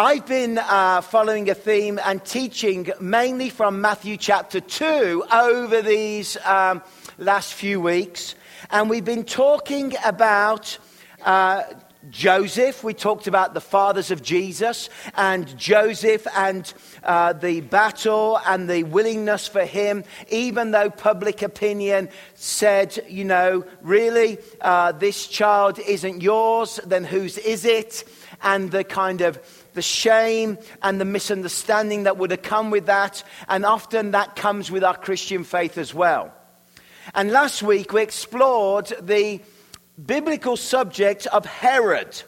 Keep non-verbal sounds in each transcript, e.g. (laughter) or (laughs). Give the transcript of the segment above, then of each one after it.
I've been uh, following a theme and teaching mainly from Matthew chapter 2 over these um, last few weeks. And we've been talking about uh, Joseph. We talked about the fathers of Jesus and Joseph and uh, the battle and the willingness for him, even though public opinion said, you know, really, uh, this child isn't yours, then whose is it? And the kind of the shame and the misunderstanding that would have come with that. And often that comes with our Christian faith as well. And last week we explored the biblical subject of Herod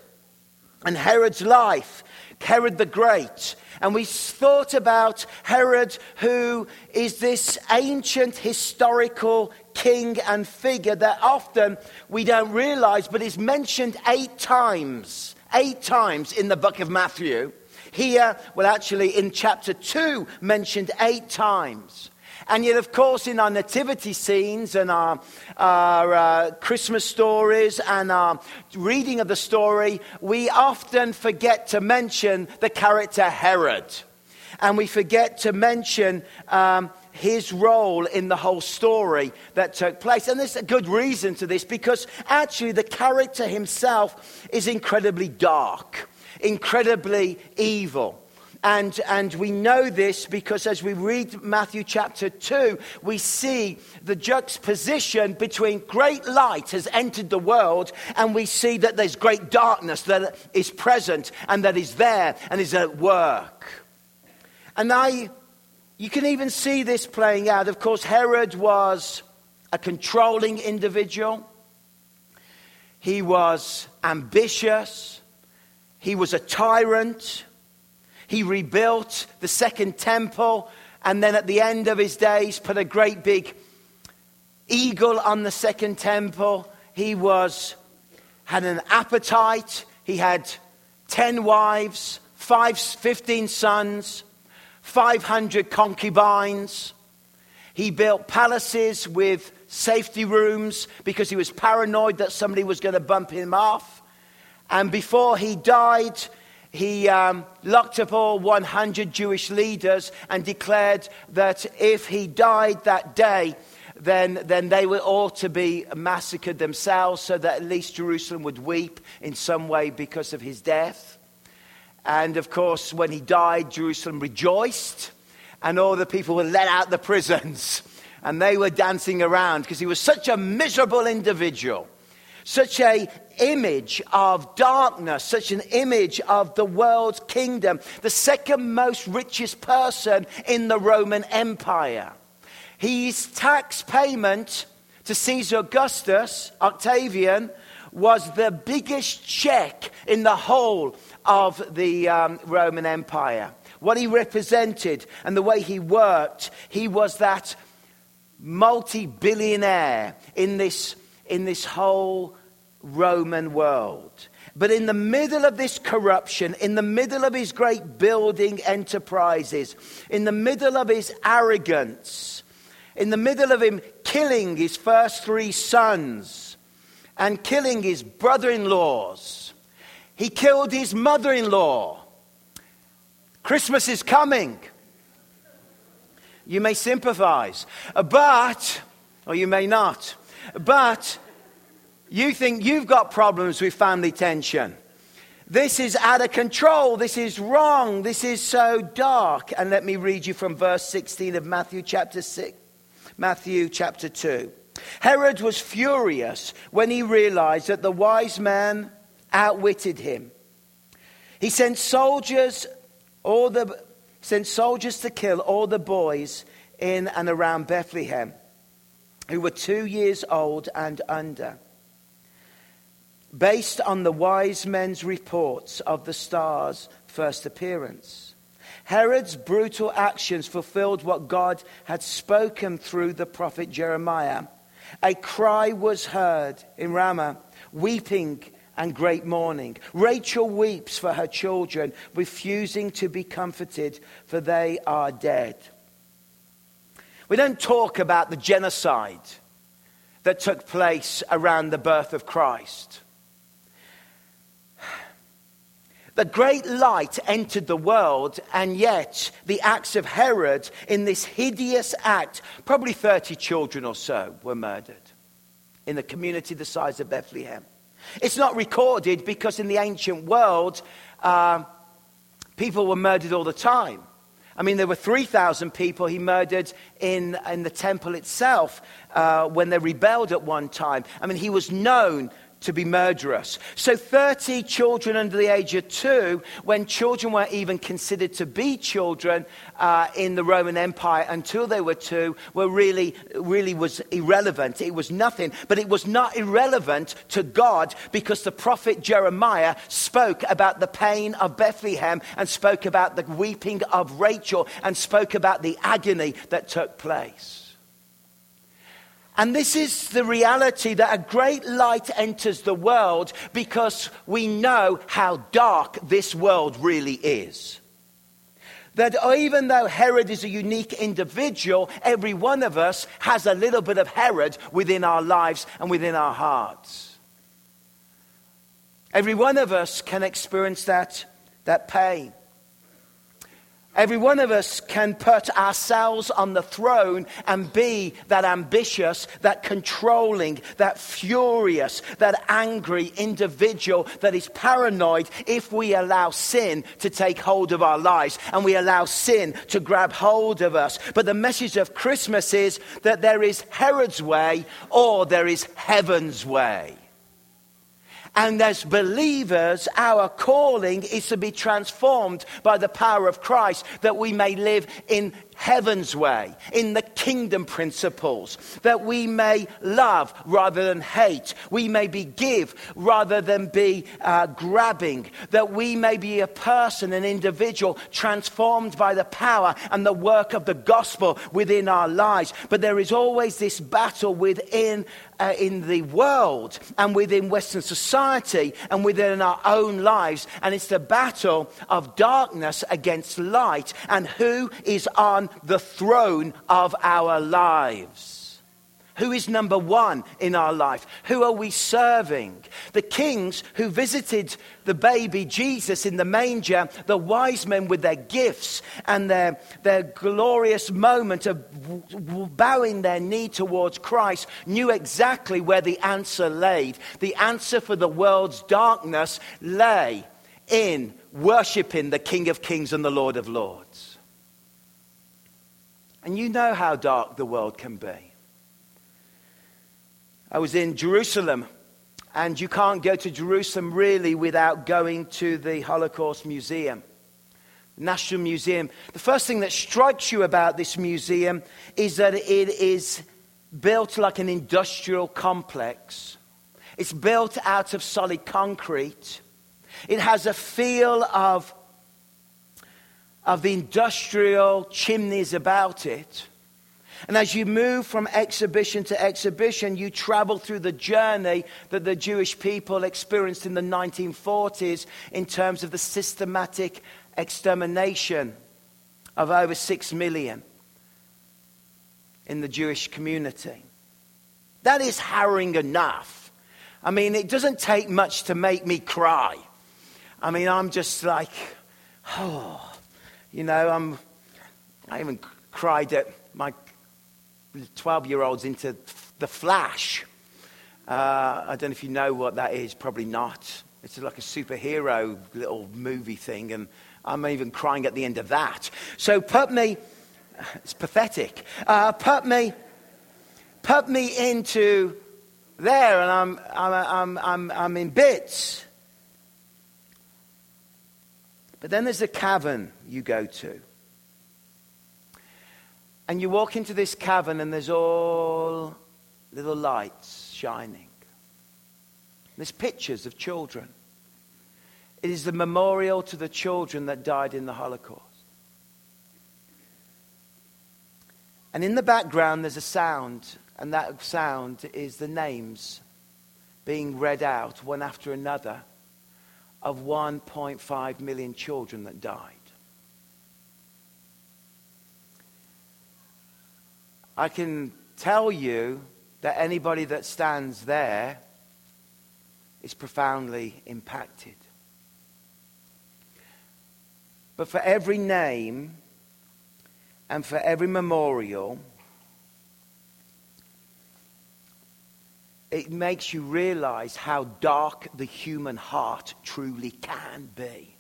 and Herod's life, Herod the Great. And we thought about Herod, who is this ancient historical king and figure that often we don't realize, but is mentioned eight times eight times in the book of Matthew. Here, well, actually, in chapter 2, mentioned eight times. And yet, of course, in our nativity scenes and our, our uh, Christmas stories and our reading of the story, we often forget to mention the character Herod. And we forget to mention um, his role in the whole story that took place. And there's a good reason to this because actually the character himself is incredibly dark, incredibly evil. And, and we know this because as we read Matthew chapter 2, we see the juxtaposition between great light has entered the world, and we see that there's great darkness that is present and that is there and is at work. And I you can even see this playing out. Of course, Herod was a controlling individual, he was ambitious, he was a tyrant, he rebuilt the second temple, and then at the end of his days, put a great big eagle on the second temple. He was had an appetite. He had 10 wives, five, 15 sons. 500 concubines. He built palaces with safety rooms because he was paranoid that somebody was going to bump him off. And before he died, he um, locked up all 100 Jewish leaders and declared that if he died that day, then, then they were all to be massacred themselves so that at least Jerusalem would weep in some way because of his death. And of course, when he died, Jerusalem rejoiced, and all the people were let out the prisons. (laughs) And they were dancing around because he was such a miserable individual, such a image of darkness, such an image of the world's kingdom, the second most richest person in the Roman Empire. His tax payment to Caesar Augustus, Octavian, was the biggest check in the whole of the um, Roman Empire. What he represented and the way he worked, he was that multi billionaire in this, in this whole Roman world. But in the middle of this corruption, in the middle of his great building enterprises, in the middle of his arrogance, in the middle of him killing his first three sons and killing his brother in laws, he killed his mother in law. Christmas is coming. You may sympathize, but, or you may not, but you think you've got problems with family tension. This is out of control. This is wrong. This is so dark. And let me read you from verse 16 of Matthew chapter 6, Matthew chapter 2. Herod was furious when he realized that the wise man outwitted him. He sent soldiers, all the, sent soldiers to kill all the boys in and around Bethlehem who were two years old and under. Based on the wise men's reports of the star's first appearance. Herod's brutal actions fulfilled what God had spoken through the prophet Jeremiah. A cry was heard in Ramah, weeping and great mourning. Rachel weeps for her children, refusing to be comforted, for they are dead. We don't talk about the genocide that took place around the birth of Christ. The great light entered the world, and yet the acts of Herod in this hideous act, probably 30 children or so were murdered in a community the size of Bethlehem. It's not recorded because in the ancient world, uh, people were murdered all the time. I mean, there were 3,000 people he murdered in, in the temple itself uh, when they rebelled at one time. I mean, he was known to be murderous. So 30 children under the age of two, when children weren't even considered to be children uh, in the Roman Empire until they were two, were really, really was irrelevant. It was nothing. But it was not irrelevant to God because the prophet Jeremiah spoke about the pain of Bethlehem and spoke about the weeping of Rachel and spoke about the agony that took place. And this is the reality that a great light enters the world because we know how dark this world really is. That even though Herod is a unique individual, every one of us has a little bit of Herod within our lives and within our hearts. Every one of us can experience that, that pain. Every one of us can put ourselves on the throne and be that ambitious, that controlling, that furious, that angry individual that is paranoid if we allow sin to take hold of our lives and we allow sin to grab hold of us. But the message of Christmas is that there is Herod's way or there is heaven's way. And as believers, our calling is to be transformed by the power of Christ that we may live in heaven's way, in the kingdom principles, that we may love rather than hate, we may be give rather than be uh, grabbing, that we may be a person, an individual transformed by the power and the work of the gospel within our lives. But there is always this battle within uh, in the world and within Western society and within our own lives. And it's the battle of darkness against light and who is on the throne of our lives. Who is number one in our life? Who are we serving? The kings who visited the baby Jesus in the manger, the wise men with their gifts and their, their glorious moment of bowing their knee towards Christ, knew exactly where the answer lay. The answer for the world's darkness lay in worshiping the King of Kings and the Lord of Lords. And you know how dark the world can be. I was in Jerusalem, and you can't go to Jerusalem really without going to the Holocaust Museum. National Museum. The first thing that strikes you about this museum is that it is built like an industrial complex. It's built out of solid concrete. It has a feel of, of the industrial chimneys about it. And as you move from exhibition to exhibition, you travel through the journey that the Jewish people experienced in the 1940s in terms of the systematic extermination of over six million in the Jewish community. That is harrowing enough. I mean, it doesn't take much to make me cry. I mean, I'm just like, oh, you know, I'm, I even cried at my 12 year olds into The Flash. Uh, I don't know if you know what that is, probably not. It's like a superhero little movie thing, and I'm even crying at the end of that. So put me, it's pathetic. Uh, put me, put me into there, and I'm, I'm, I'm, I'm, I'm in bits. But then there's a cavern you go to. And you walk into this cavern, and there's all little lights shining. There's pictures of children. It is the memorial to the children that died in the Holocaust. And in the background, there's a sound, and that sound is the names being read out one after another of 1.5 million children that died. I can tell you that anybody that stands there is profoundly impacted. But for every name and for every memorial, it makes you realize how dark the human heart truly can be.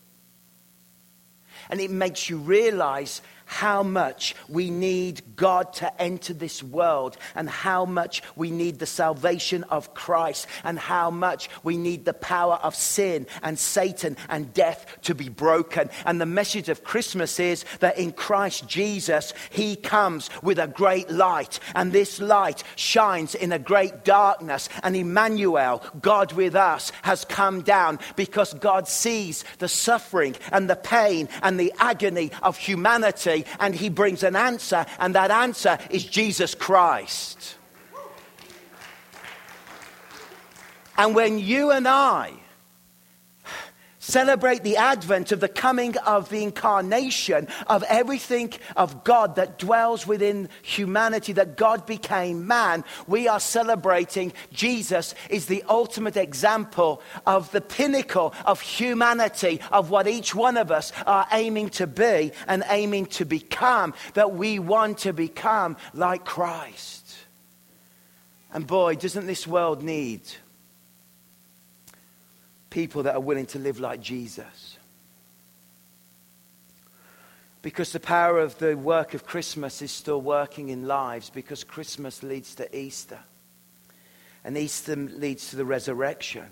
And it makes you realize how much we need God to enter this world and how much we need the salvation of Christ and how much we need the power of sin and Satan and death to be broken. And the message of Christmas is that in Christ Jesus, He comes with a great light and this light shines in a great darkness. And Emmanuel, God with us, has come down because God sees the suffering and the pain and the agony of humanity and he brings an answer, and that answer is Jesus Christ. And when you and I celebrate the advent of the coming of the incarnation of everything of God that dwells within humanity, that God became man, we are celebrating Jesus is the ultimate example of the pinnacle of humanity, of what each one of us are aiming to be and aiming to become, that we want to become like Christ. And boy, doesn't this world need people that are willing to live like Jesus. Because the power of the work of Christmas is still working in lives, because Christmas leads to Easter. And Easter leads to the resurrection.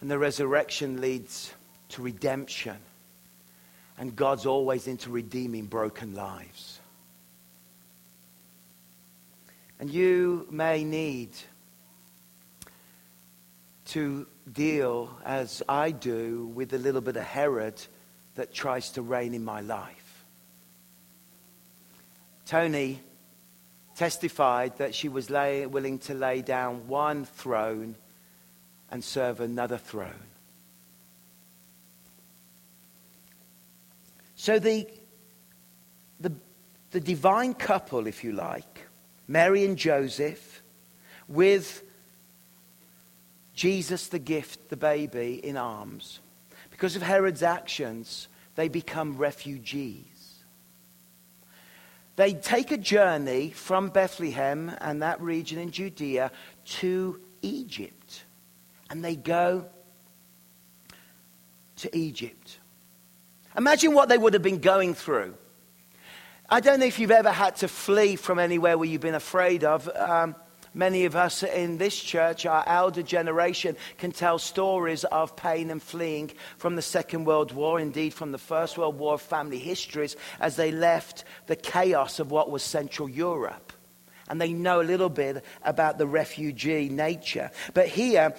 And the resurrection leads to redemption. And God's always into redeeming broken lives. And you may need to deal, as I do, with a little bit of Herod that tries to reign in my life. Tony testified that she was lay, willing to lay down one throne and serve another throne. So the, the, the divine couple, if you like, Mary and Joseph, with Jesus, the gift, the baby, in arms. Because of Herod's actions, they become refugees. They take a journey from Bethlehem and that region in Judea to Egypt. And they go to Egypt. Imagine what they would have been going through. I don't know if you've ever had to flee from anywhere where you've been afraid of. Um, Many of us in this church, our elder generation, can tell stories of pain and fleeing from the Second World War, indeed from the First World War family histories, as they left the chaos of what was Central Europe and they know a little bit about the refugee nature. But here,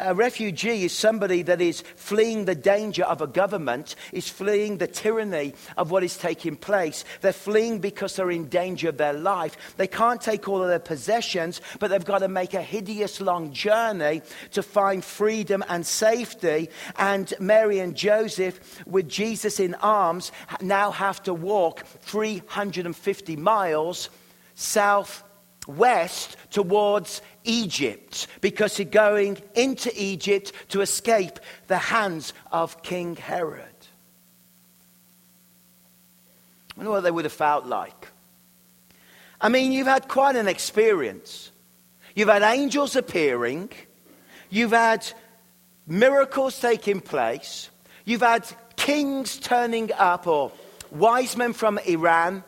a refugee is somebody that is fleeing the danger of a government, is fleeing the tyranny of what is taking place. They're fleeing because they're in danger of their life. They can't take all of their possessions, but they've got to make a hideous long journey to find freedom and safety. And Mary and Joseph, with Jesus in arms, now have to walk 350 miles south west towards Egypt because he's going into Egypt to escape the hands of King Herod. I wonder what they would have felt like. I mean, you've had quite an experience. You've had angels appearing, you've had miracles taking place, you've had kings turning up, or wise men from Iran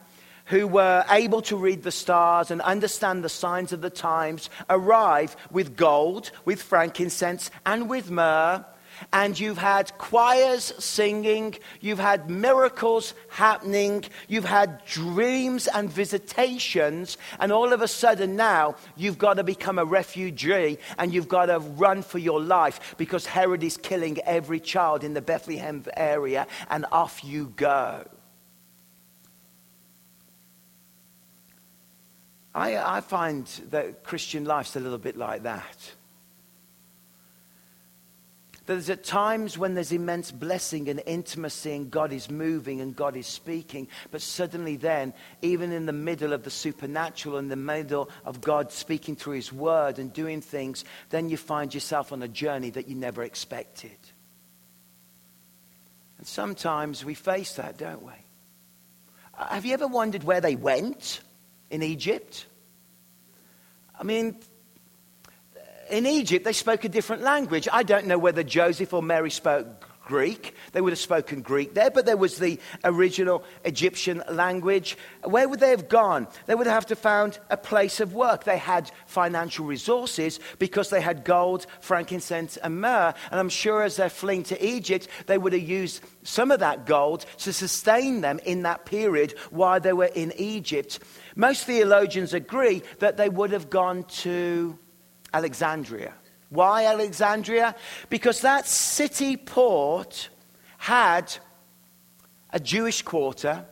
who were able to read the stars and understand the signs of the times arrive with gold, with frankincense, and with myrrh. And you've had choirs singing, you've had miracles happening, you've had dreams and visitations, and all of a sudden now you've got to become a refugee and you've got to run for your life because Herod is killing every child in the Bethlehem area, and off you go. I, I find that Christian life's a little bit like that. There's at times when there's immense blessing and intimacy, and God is moving and God is speaking. But suddenly, then, even in the middle of the supernatural, in the middle of God speaking through His word and doing things, then you find yourself on a journey that you never expected. And sometimes we face that, don't we? Have you ever wondered where they went in Egypt? I mean, in Egypt, they spoke a different language. I don't know whether Joseph or Mary spoke Greek. They would have spoken Greek there, but there was the original Egyptian language. Where would they have gone? They would have to found a place of work. They had financial resources because they had gold, frankincense, and myrrh. And I'm sure as they're fleeing to Egypt, they would have used some of that gold to sustain them in that period while they were in Egypt. Most theologians agree that they would have gone to Alexandria. Why Alexandria? Because that city port had a Jewish quarter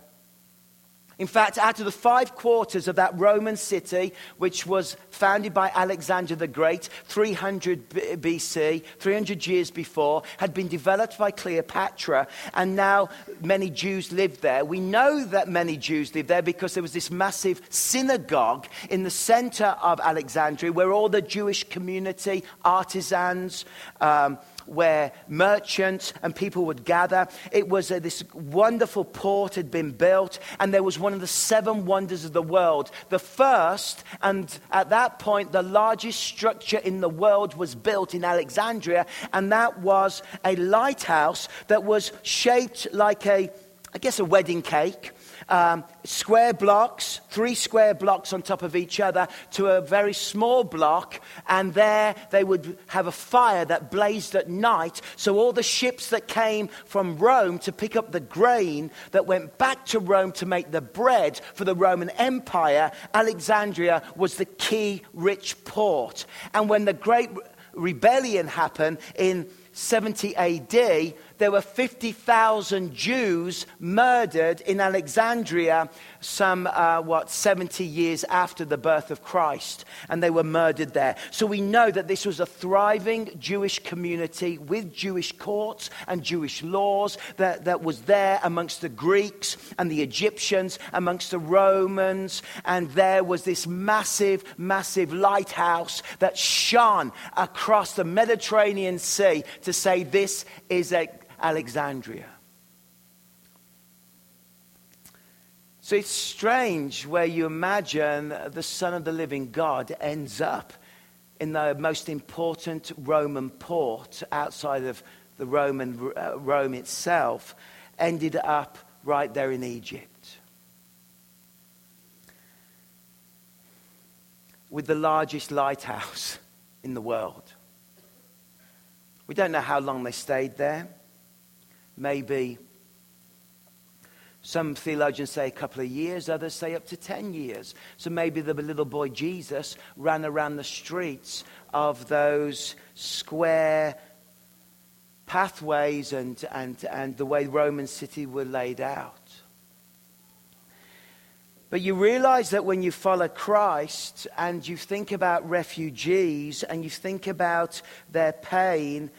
in fact, out of the five quarters of that Roman city, which was founded by Alexander the Great, 300 BC, 300 years before, had been developed by Cleopatra, and now many Jews lived there. We know that many Jews lived there because there was this massive synagogue in the center of Alexandria where all the Jewish community, artisans, um, where merchants and people would gather. It was uh, this wonderful port had been built, and there was one of the seven wonders of the world. The first, and at that point, the largest structure in the world was built in Alexandria, and that was a lighthouse that was shaped like a, I guess, a wedding cake um, square blocks, three square blocks on top of each other, to a very small block. And there they would have a fire that blazed at night. So all the ships that came from Rome to pick up the grain that went back to Rome to make the bread for the Roman Empire, Alexandria was the key rich port. And when the Great Rebellion happened in 70 AD, there were 50,000 Jews murdered in Alexandria, some, uh, what, 70 years after the birth of Christ. And they were murdered there. So we know that this was a thriving Jewish community with Jewish courts and Jewish laws that, that was there amongst the Greeks and the Egyptians, amongst the Romans. And there was this massive, massive lighthouse that shone across the Mediterranean Sea to say this is a Alexandria. So it's strange where you imagine the Son of the living God ends up in the most important Roman port outside of the Roman uh, Rome itself, ended up right there in Egypt. With the largest lighthouse in the world. We don't know how long they stayed there maybe some theologians say a couple of years, others say up to 10 years. So maybe the little boy Jesus ran around the streets of those square pathways and, and, and the way Roman city were laid out. But you realize that when you follow Christ and you think about refugees and you think about their pain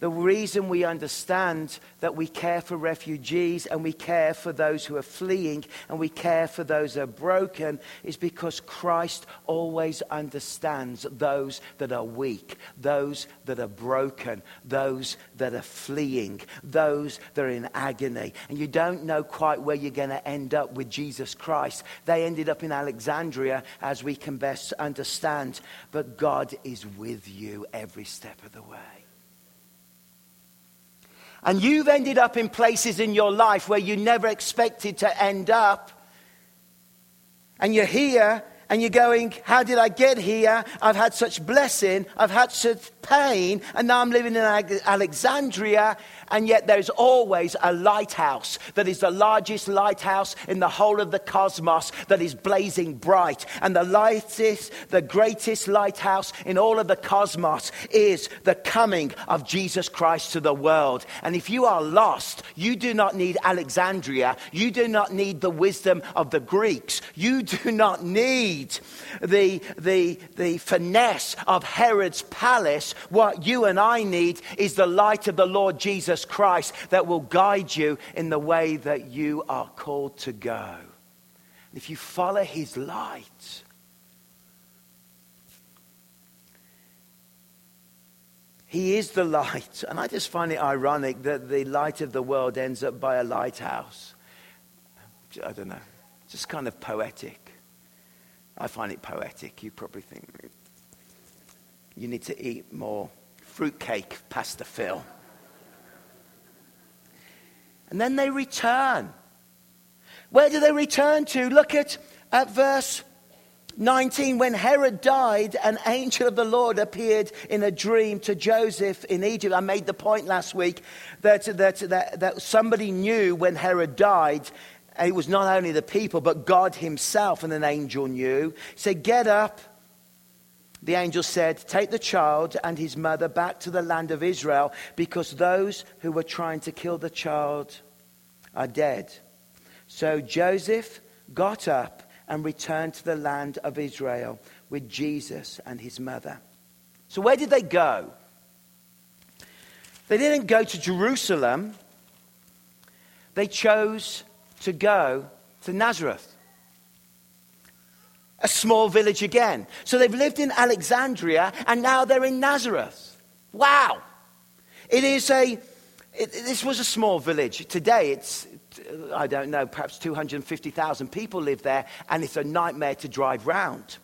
the reason we understand that we care for refugees and we care for those who are fleeing and we care for those who are broken is because Christ always understands those that are weak, those that are broken, those that are fleeing, those that are in agony. And you don't know quite where you're going to end up with Jesus Christ. They ended up in Alexandria, as we can best understand, but God is with you every step of the way. And you've ended up in places in your life where you never expected to end up. And you're here and you're going, How did I get here? I've had such blessing, I've had such pain, and now I'm living in Alexandria, and yet there's always a lighthouse that is the largest lighthouse in the whole of the cosmos that is blazing bright. And the lightest, the greatest lighthouse in all of the cosmos is the coming of Jesus Christ to the world. And if you are lost, you do not need Alexandria. You do not need the wisdom of the Greeks. You (laughs) do not need the, the, the finesse of Herod's palace. What you and I need is the light of the Lord Jesus Jesus Christ that will guide you in the way that you are called to go. If you follow his light, He is the light. And I just find it ironic that the light of the world ends up by a lighthouse. I don't know. Just kind of poetic. I find it poetic. You probably think you need to eat more fruitcake, Pastor Phil. And then they return. Where do they return to? Look at, at verse 19, when Herod died, an angel of the Lord appeared in a dream to Joseph in Egypt. I made the point last week that, that, that, that somebody knew when Herod died. It was not only the people, but God himself, and an angel knew. He said, Get up. The angel said, Take the child and his mother back to the land of Israel, because those who were trying to kill the child are dead. So Joseph got up and returned to the land of Israel with Jesus and his mother. So, where did they go? They didn't go to Jerusalem, they chose to go to Nazareth. A small village again. So they've lived in Alexandria and now they're in Nazareth. Wow. It is a, it, this was a small village. Today it's I don't know, perhaps 250,000 people live there, and it's a nightmare to drive round.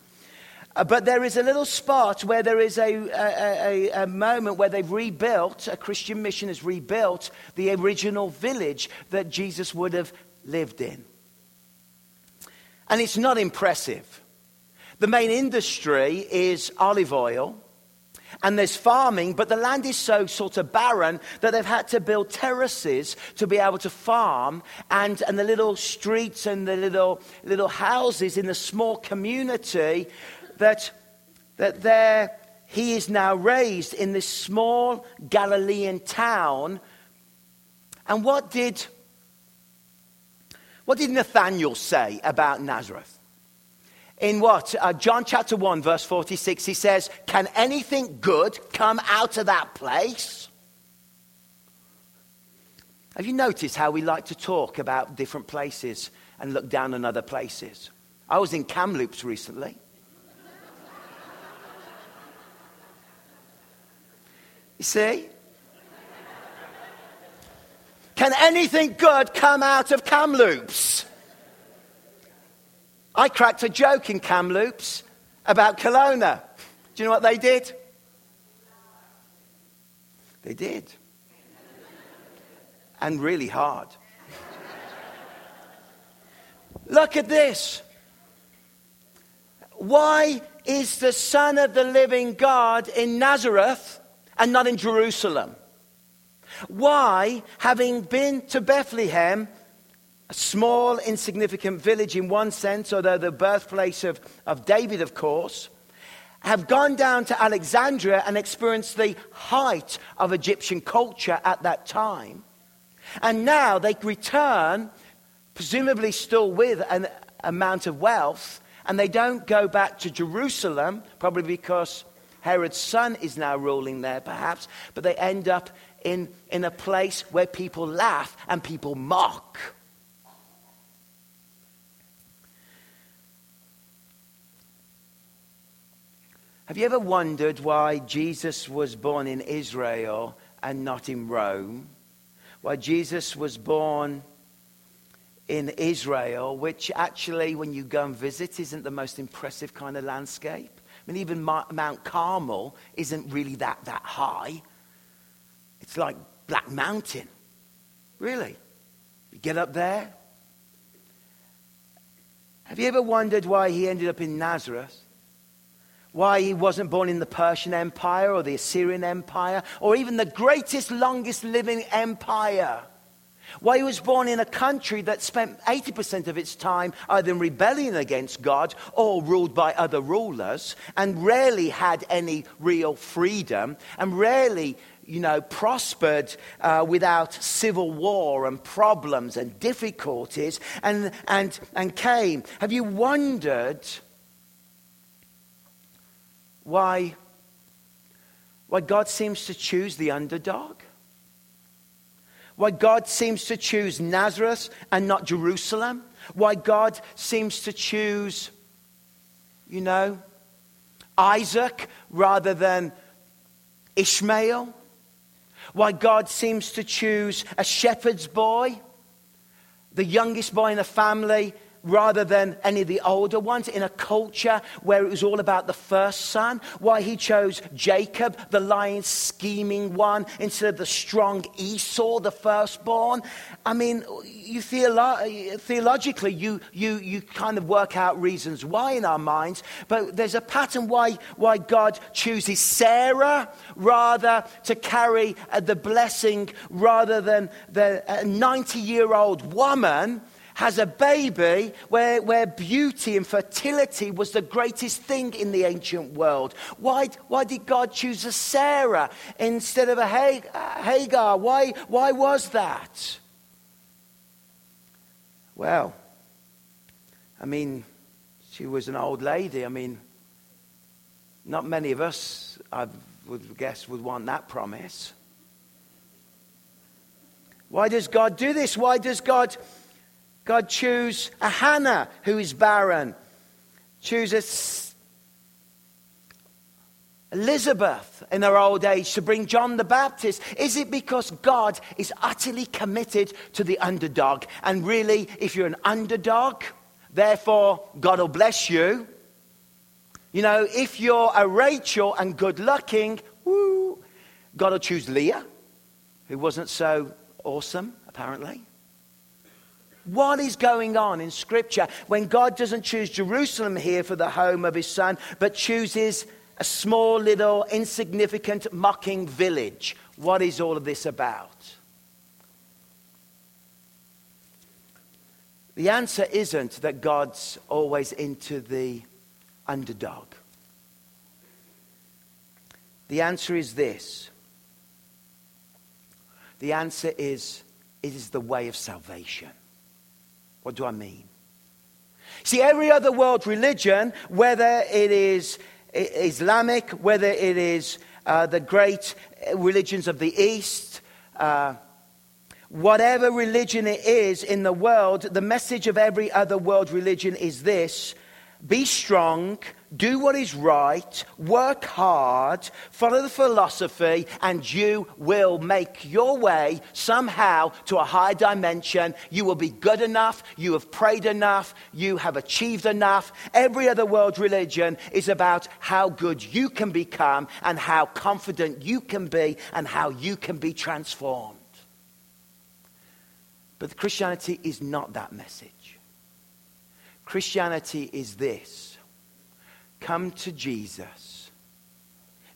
Uh, but there is a little spot where there is a, a, a, a, moment where they've rebuilt, a Christian mission has rebuilt the original village that Jesus would have lived in. And it's not impressive. The main industry is olive oil and there's farming, but the land is so sort of barren that they've had to build terraces to be able to farm. And, and the little streets and the little, little houses in the small community that, that there he is now raised in this small Galilean town. And what did, what did Nathaniel say about Nazareth? In what? Uh, John chapter 1, verse 46, he says, Can anything good come out of that place? Have you noticed how we like to talk about different places and look down on other places? I was in Kamloops recently. (laughs) You see? Can anything good come out of Kamloops? I cracked a joke in Kamloops about Kelowna. Do you know what they did? They did. And really hard. Look at this. Why is the Son of the living God in Nazareth and not in Jerusalem? Why, having been to Bethlehem, a small, insignificant village in one sense, although the birthplace of, of David, of course, have gone down to Alexandria and experienced the height of Egyptian culture at that time. And now they return, presumably still with an amount of wealth, and they don't go back to Jerusalem, probably because Herod's son is now ruling there, perhaps, but they end up in, in a place where people laugh and people mock. Have you ever wondered why Jesus was born in Israel and not in Rome? Why Jesus was born in Israel, which actually, when you go and visit, isn't the most impressive kind of landscape. I mean, even Mount Carmel isn't really that, that high. It's like Black Mountain. Really. You get up there. Have you ever wondered why he ended up in Nazareth? Why he wasn't born in the Persian Empire or the Assyrian Empire or even the greatest, longest living empire. Why he was born in a country that spent 80% of its time either in rebellion against God or ruled by other rulers and rarely had any real freedom and rarely, you know, prospered uh, without civil war and problems and difficulties and, and, and came. Have you wondered why, why God seems to choose the underdog. Why God seems to choose Nazareth and not Jerusalem. Why God seems to choose, you know, Isaac rather than Ishmael, why God seems to choose a shepherd's boy, the youngest boy in the family, rather than any of the older ones in a culture where it was all about the first son? Why he chose Jacob, the lion scheming one, instead of the strong Esau, the firstborn? I mean, you theolo- theologically, you, you, you kind of work out reasons why in our minds, but there's a pattern why, why God chooses Sarah rather to carry uh, the blessing rather than the 90 year old woman has a baby where, where beauty and fertility was the greatest thing in the ancient world. Why, why did God choose a Sarah instead of a Hagar? Why, why was that? Well, I mean, she was an old lady. I mean, not many of us, I would guess, would want that promise. Why does God do this? Why does God God choose a Hannah who is barren. choose Chooses Elizabeth in her old age to bring John the Baptist? Is it because God is utterly committed to the underdog? And really, if you're an underdog, therefore God will bless you. You know, if you're a Rachel and good looking, woo, God will choose Leah, who wasn't so awesome, apparently. What is going on in Scripture when God doesn't choose Jerusalem here for the home of his son, but chooses a small, little, insignificant, mocking village? What is all of this about? The answer isn't that God's always into the underdog. The answer is this. The answer is it is the way of salvation. What do I mean? See, every other world religion, whether it is Islamic, whether it is uh, the great religions of the East, uh, whatever religion it is in the world, the message of every other world religion is this be strong, do what is right, work hard, follow the philosophy, and you will make your way somehow to a higher dimension. You will be good enough, you have prayed enough, you have achieved enough. Every other world religion is about how good you can become and how confident you can be and how you can be transformed. But Christianity is not that message. Christianity is this come to Jesus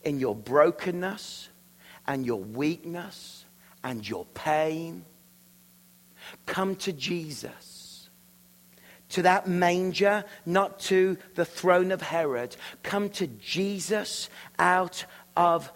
in your brokenness and your weakness and your pain. Come to Jesus. To that manger, not to the throne of Herod. Come to Jesus out of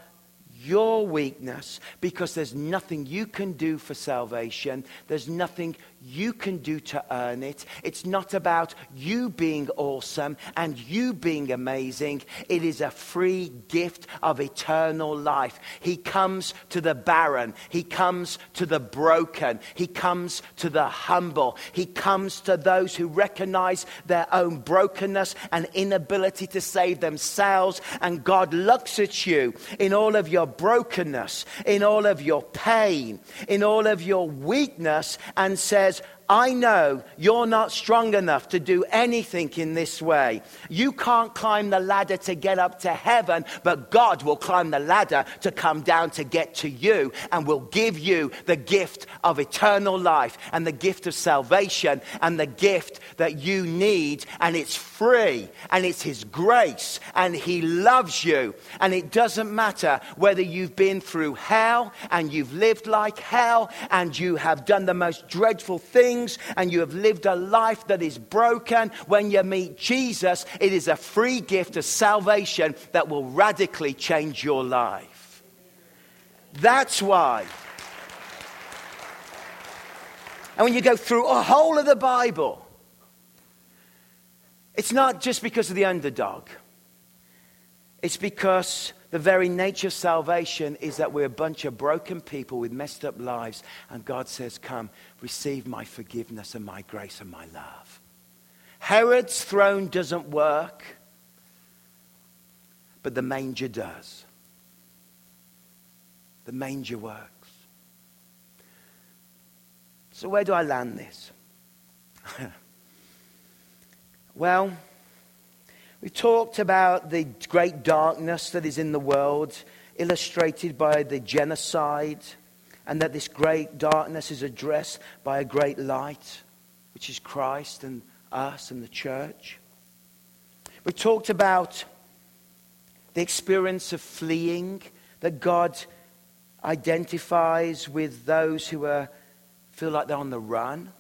your weakness because there's nothing you can do for salvation. There's nothing you can do to earn it. It's not about you being awesome and you being amazing. It is a free gift of eternal life. He comes to the barren. He comes to the broken. He comes to the humble. He comes to those who recognize their own brokenness and inability to save themselves. And God looks at you in all of your brokenness, in all of your pain, in all of your weakness, and says, says, I know you're not strong enough to do anything in this way. You can't climb the ladder to get up to heaven, but God will climb the ladder to come down to get to you and will give you the gift of eternal life and the gift of salvation and the gift that you need. And it's free and it's His grace and He loves you. And it doesn't matter whether you've been through hell and you've lived like hell and you have done the most dreadful things things and you have lived a life that is broken, when you meet Jesus, it is a free gift of salvation that will radically change your life. That's why. And when you go through a whole of the Bible, it's not just because of the underdog. It's because the very nature of salvation is that we're a bunch of broken people with messed up lives. And God says, Come, receive my forgiveness and my grace and my love. Herod's throne doesn't work, but the manger does. The manger works. So, where do I land this? (laughs) well, we talked about the great darkness that is in the world, illustrated by the genocide, and that this great darkness is addressed by a great light, which is Christ and us and the church. We talked about the experience of fleeing that God identifies with those who are, feel like they're on the run.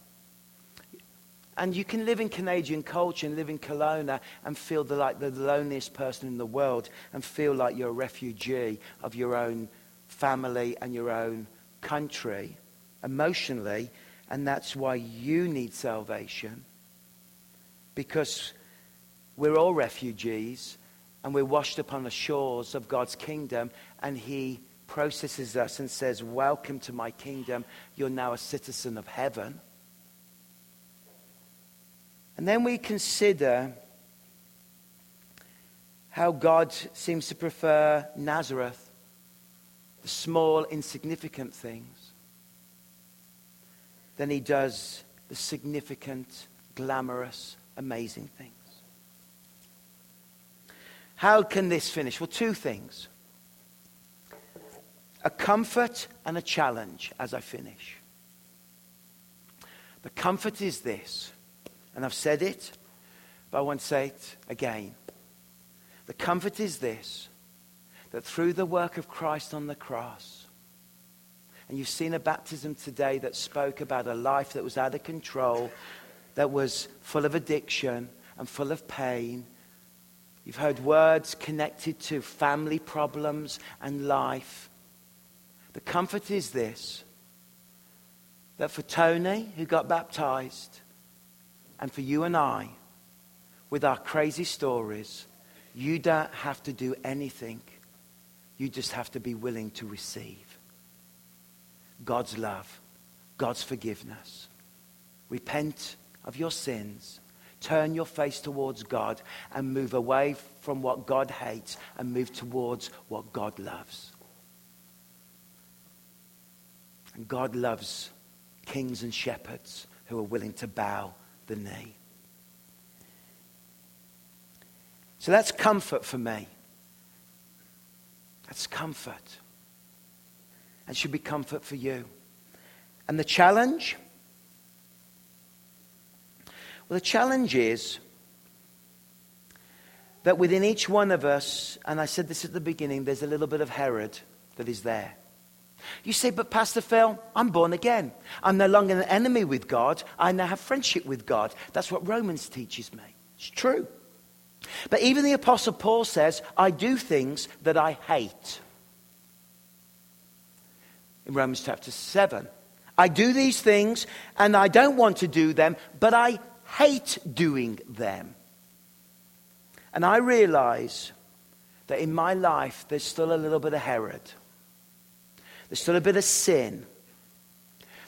And you can live in Canadian culture and live in Kelowna and feel the, like the loneliest person in the world and feel like you're a refugee of your own family and your own country emotionally. And that's why you need salvation. Because we're all refugees and we're washed upon the shores of God's kingdom, and He processes us and says, Welcome to my kingdom. You're now a citizen of heaven. And then we consider how God seems to prefer Nazareth, the small, insignificant things, than He does the significant, glamorous, amazing things. How can this finish? Well, two things a comfort and a challenge as I finish. The comfort is this, and I've said it, but I want to say it again. The comfort is this that through the work of Christ on the cross, and you've seen a baptism today that spoke about a life that was out of control, that was full of addiction and full of pain You've heard words connected to family problems and life. The comfort is this that for Tony, who got baptized, and for you and I, with our crazy stories, you don't have to do anything. You just have to be willing to receive God's love, God's forgiveness. Repent of your sins Turn your face towards God and move away from what God hates and move towards what God loves. And God loves kings and shepherds who are willing to bow the. So that's comfort for me. That's comfort. And should be comfort for you. And the challenge well, the challenge is that within each one of us, and I said this at the beginning, there's a little bit of Herod that is there. You say, but Pastor Phil, I'm born again. I'm no longer an enemy with God. I now have friendship with God. That's what Romans teaches me. It's true. But even the Apostle Paul says, I do things that I hate. In Romans chapter 7. I do these things and I don't want to do them, but I hate doing them. And I realize that in my life, there's still a little bit of Herod. There's still a bit of sin.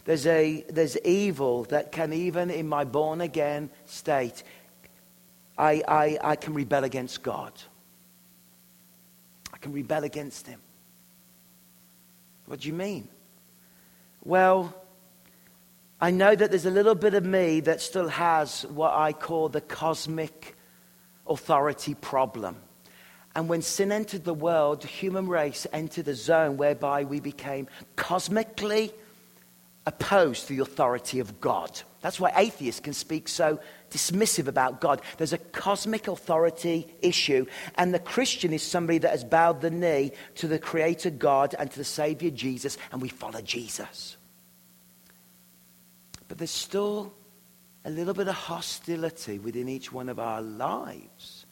There's, a, there's evil that can, even in my born again state, I, I, I can rebel against God. I can rebel against Him. What do you mean? Well, I know that there's a little bit of me that still has what I call the cosmic authority problem. And when sin entered the world, the human race entered a zone whereby we became cosmically opposed to the authority of God. That's why atheists can speak so dismissive about God. There's a cosmic authority issue, and the Christian is somebody that has bowed the knee to the Creator God and to the Savior Jesus, and we follow Jesus. But there's still a little bit of hostility within each one of our lives.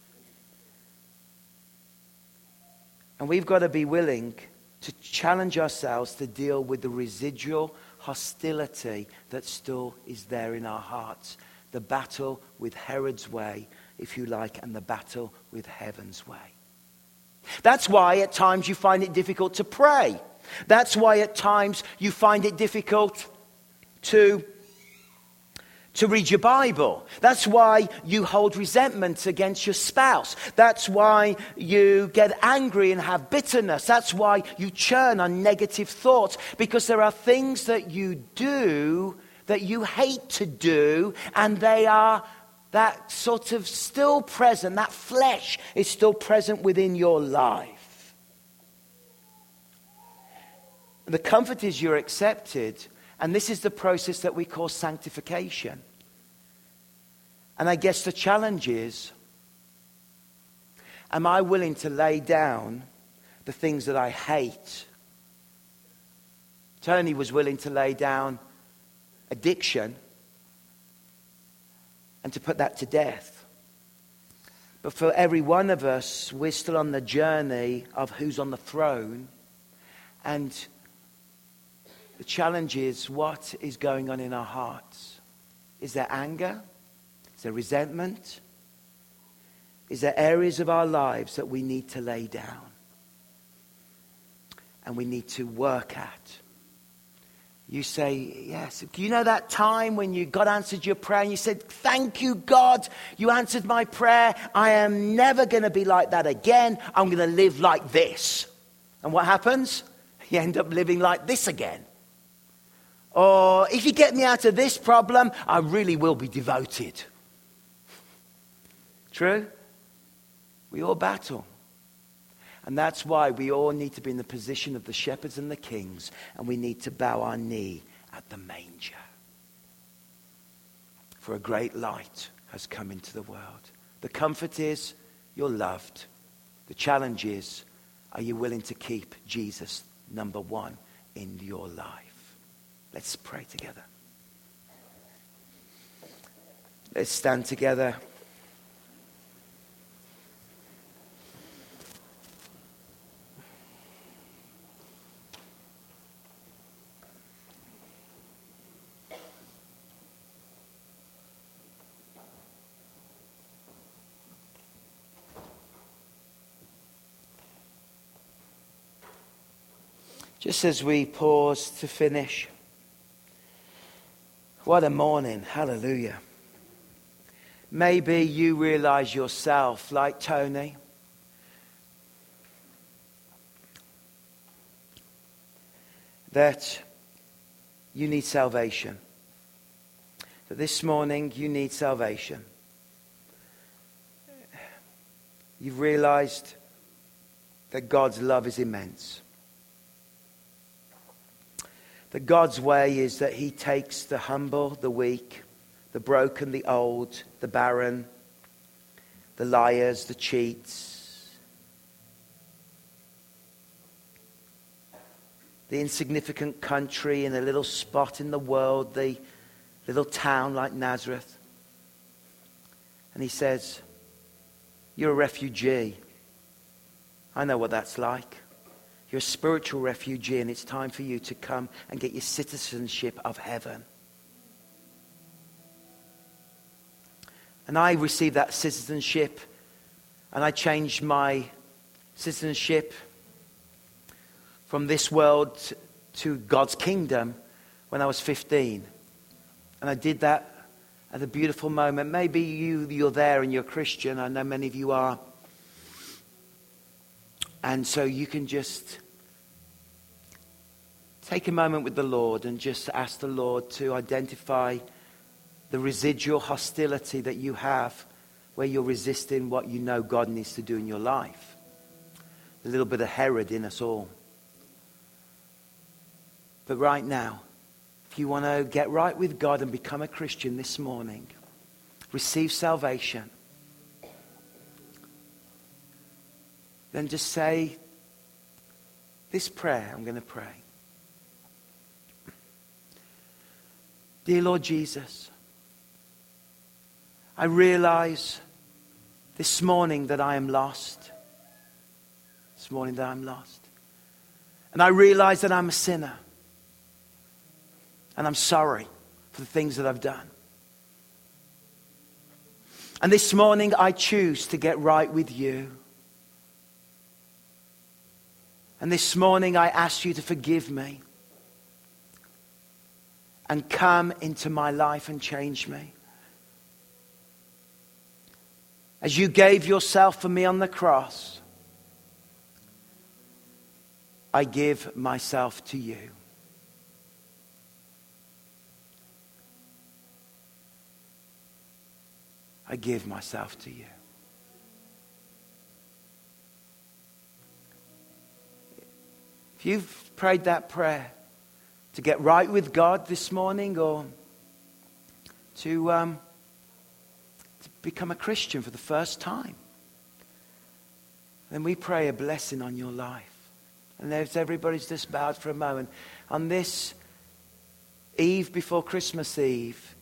And we've got to be willing to challenge ourselves to deal with the residual hostility that still is there in our hearts. The battle with Herod's way, if you like, and the battle with heaven's way. That's why at times you find it difficult to pray. That's why at times you find it difficult to to read your Bible. That's why you hold resentment against your spouse. That's why you get angry and have bitterness. That's why you churn on negative thoughts because there are things that you do that you hate to do and they are that sort of still present, that flesh is still present within your life. The comfort is you're accepted and this is the process that we call sanctification. And I guess the challenge is am I willing to lay down the things that I hate? Tony was willing to lay down addiction and to put that to death. But for every one of us, we're still on the journey of who's on the throne. And the challenge is what is going on in our hearts? Is there anger? Is there resentment? Is there areas of our lives that we need to lay down and we need to work at? You say, Yes. You know that time when you God answered your prayer and you said, Thank you, God. You answered my prayer. I am never going to be like that again. I'm going to live like this. And what happens? You end up living like this again. Or if you get me out of this problem, I really will be devoted. True? We all battle. And that's why we all need to be in the position of the shepherds and the kings, and we need to bow our knee at the manger. For a great light has come into the world. The comfort is you're loved. The challenge is are you willing to keep Jesus number one in your life? Let's pray together. Let's stand together. Just as we pause to finish. What a morning. Hallelujah. Maybe you realize yourself, like Tony, that you need salvation. That this morning you need salvation. You've realized that God's love is immense. That God's way is that He takes the humble, the weak, the broken, the old, the barren, the liars, the cheats, the insignificant country in a little spot in the world, the little town like Nazareth. And He says, You're a refugee. I know what that's like. You're a spiritual refugee, and it's time for you to come and get your citizenship of heaven. And I received that citizenship, and I changed my citizenship from this world to God's kingdom when I was 15. And I did that at a beautiful moment. Maybe you, you're there and you're a Christian. I know many of you are. And so you can just take a moment with the Lord and just ask the Lord to identify the residual hostility that you have where you're resisting what you know God needs to do in your life. A little bit of Herod in us all. But right now, if you want to get right with God and become a Christian this morning, receive salvation, then just say this prayer I'm going to pray. Dear Lord Jesus, I realize this morning that I am lost. This morning that I'm lost. And I realize that I'm a sinner. And I'm sorry for the things that I've done. And this morning I choose to get right with you. And this morning I ask you to forgive me. and come into my life and change me. As you gave yourself for me on the cross, I give myself to you. I give myself to you. If you've prayed that prayer to get right with God this morning or to, um, to become a Christian for the first time, then we pray a blessing on your life. And there's everybody's just bowed for a moment. On this eve before Christmas Eve,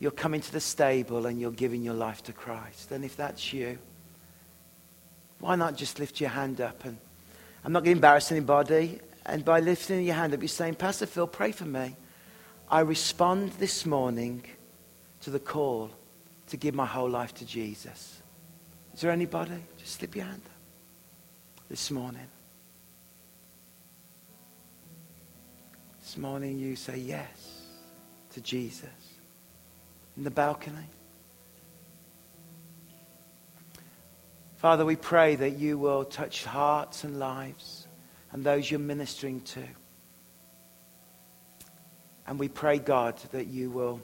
you're coming to the stable and you're giving your life to Christ. And if that's you, why not just lift your hand up and I'm not going to embarrass anybody. And by lifting your hand up, you're saying, Pastor Phil, pray for me. I respond this morning to the call to give my whole life to Jesus. Is there anybody? Just slip your hand up this morning. This morning you say yes to Jesus in the balcony. Father, we pray that you will touch hearts and lives and those you're ministering to. And we pray, God, that you will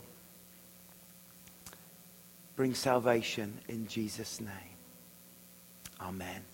bring salvation in Jesus' name. Amen.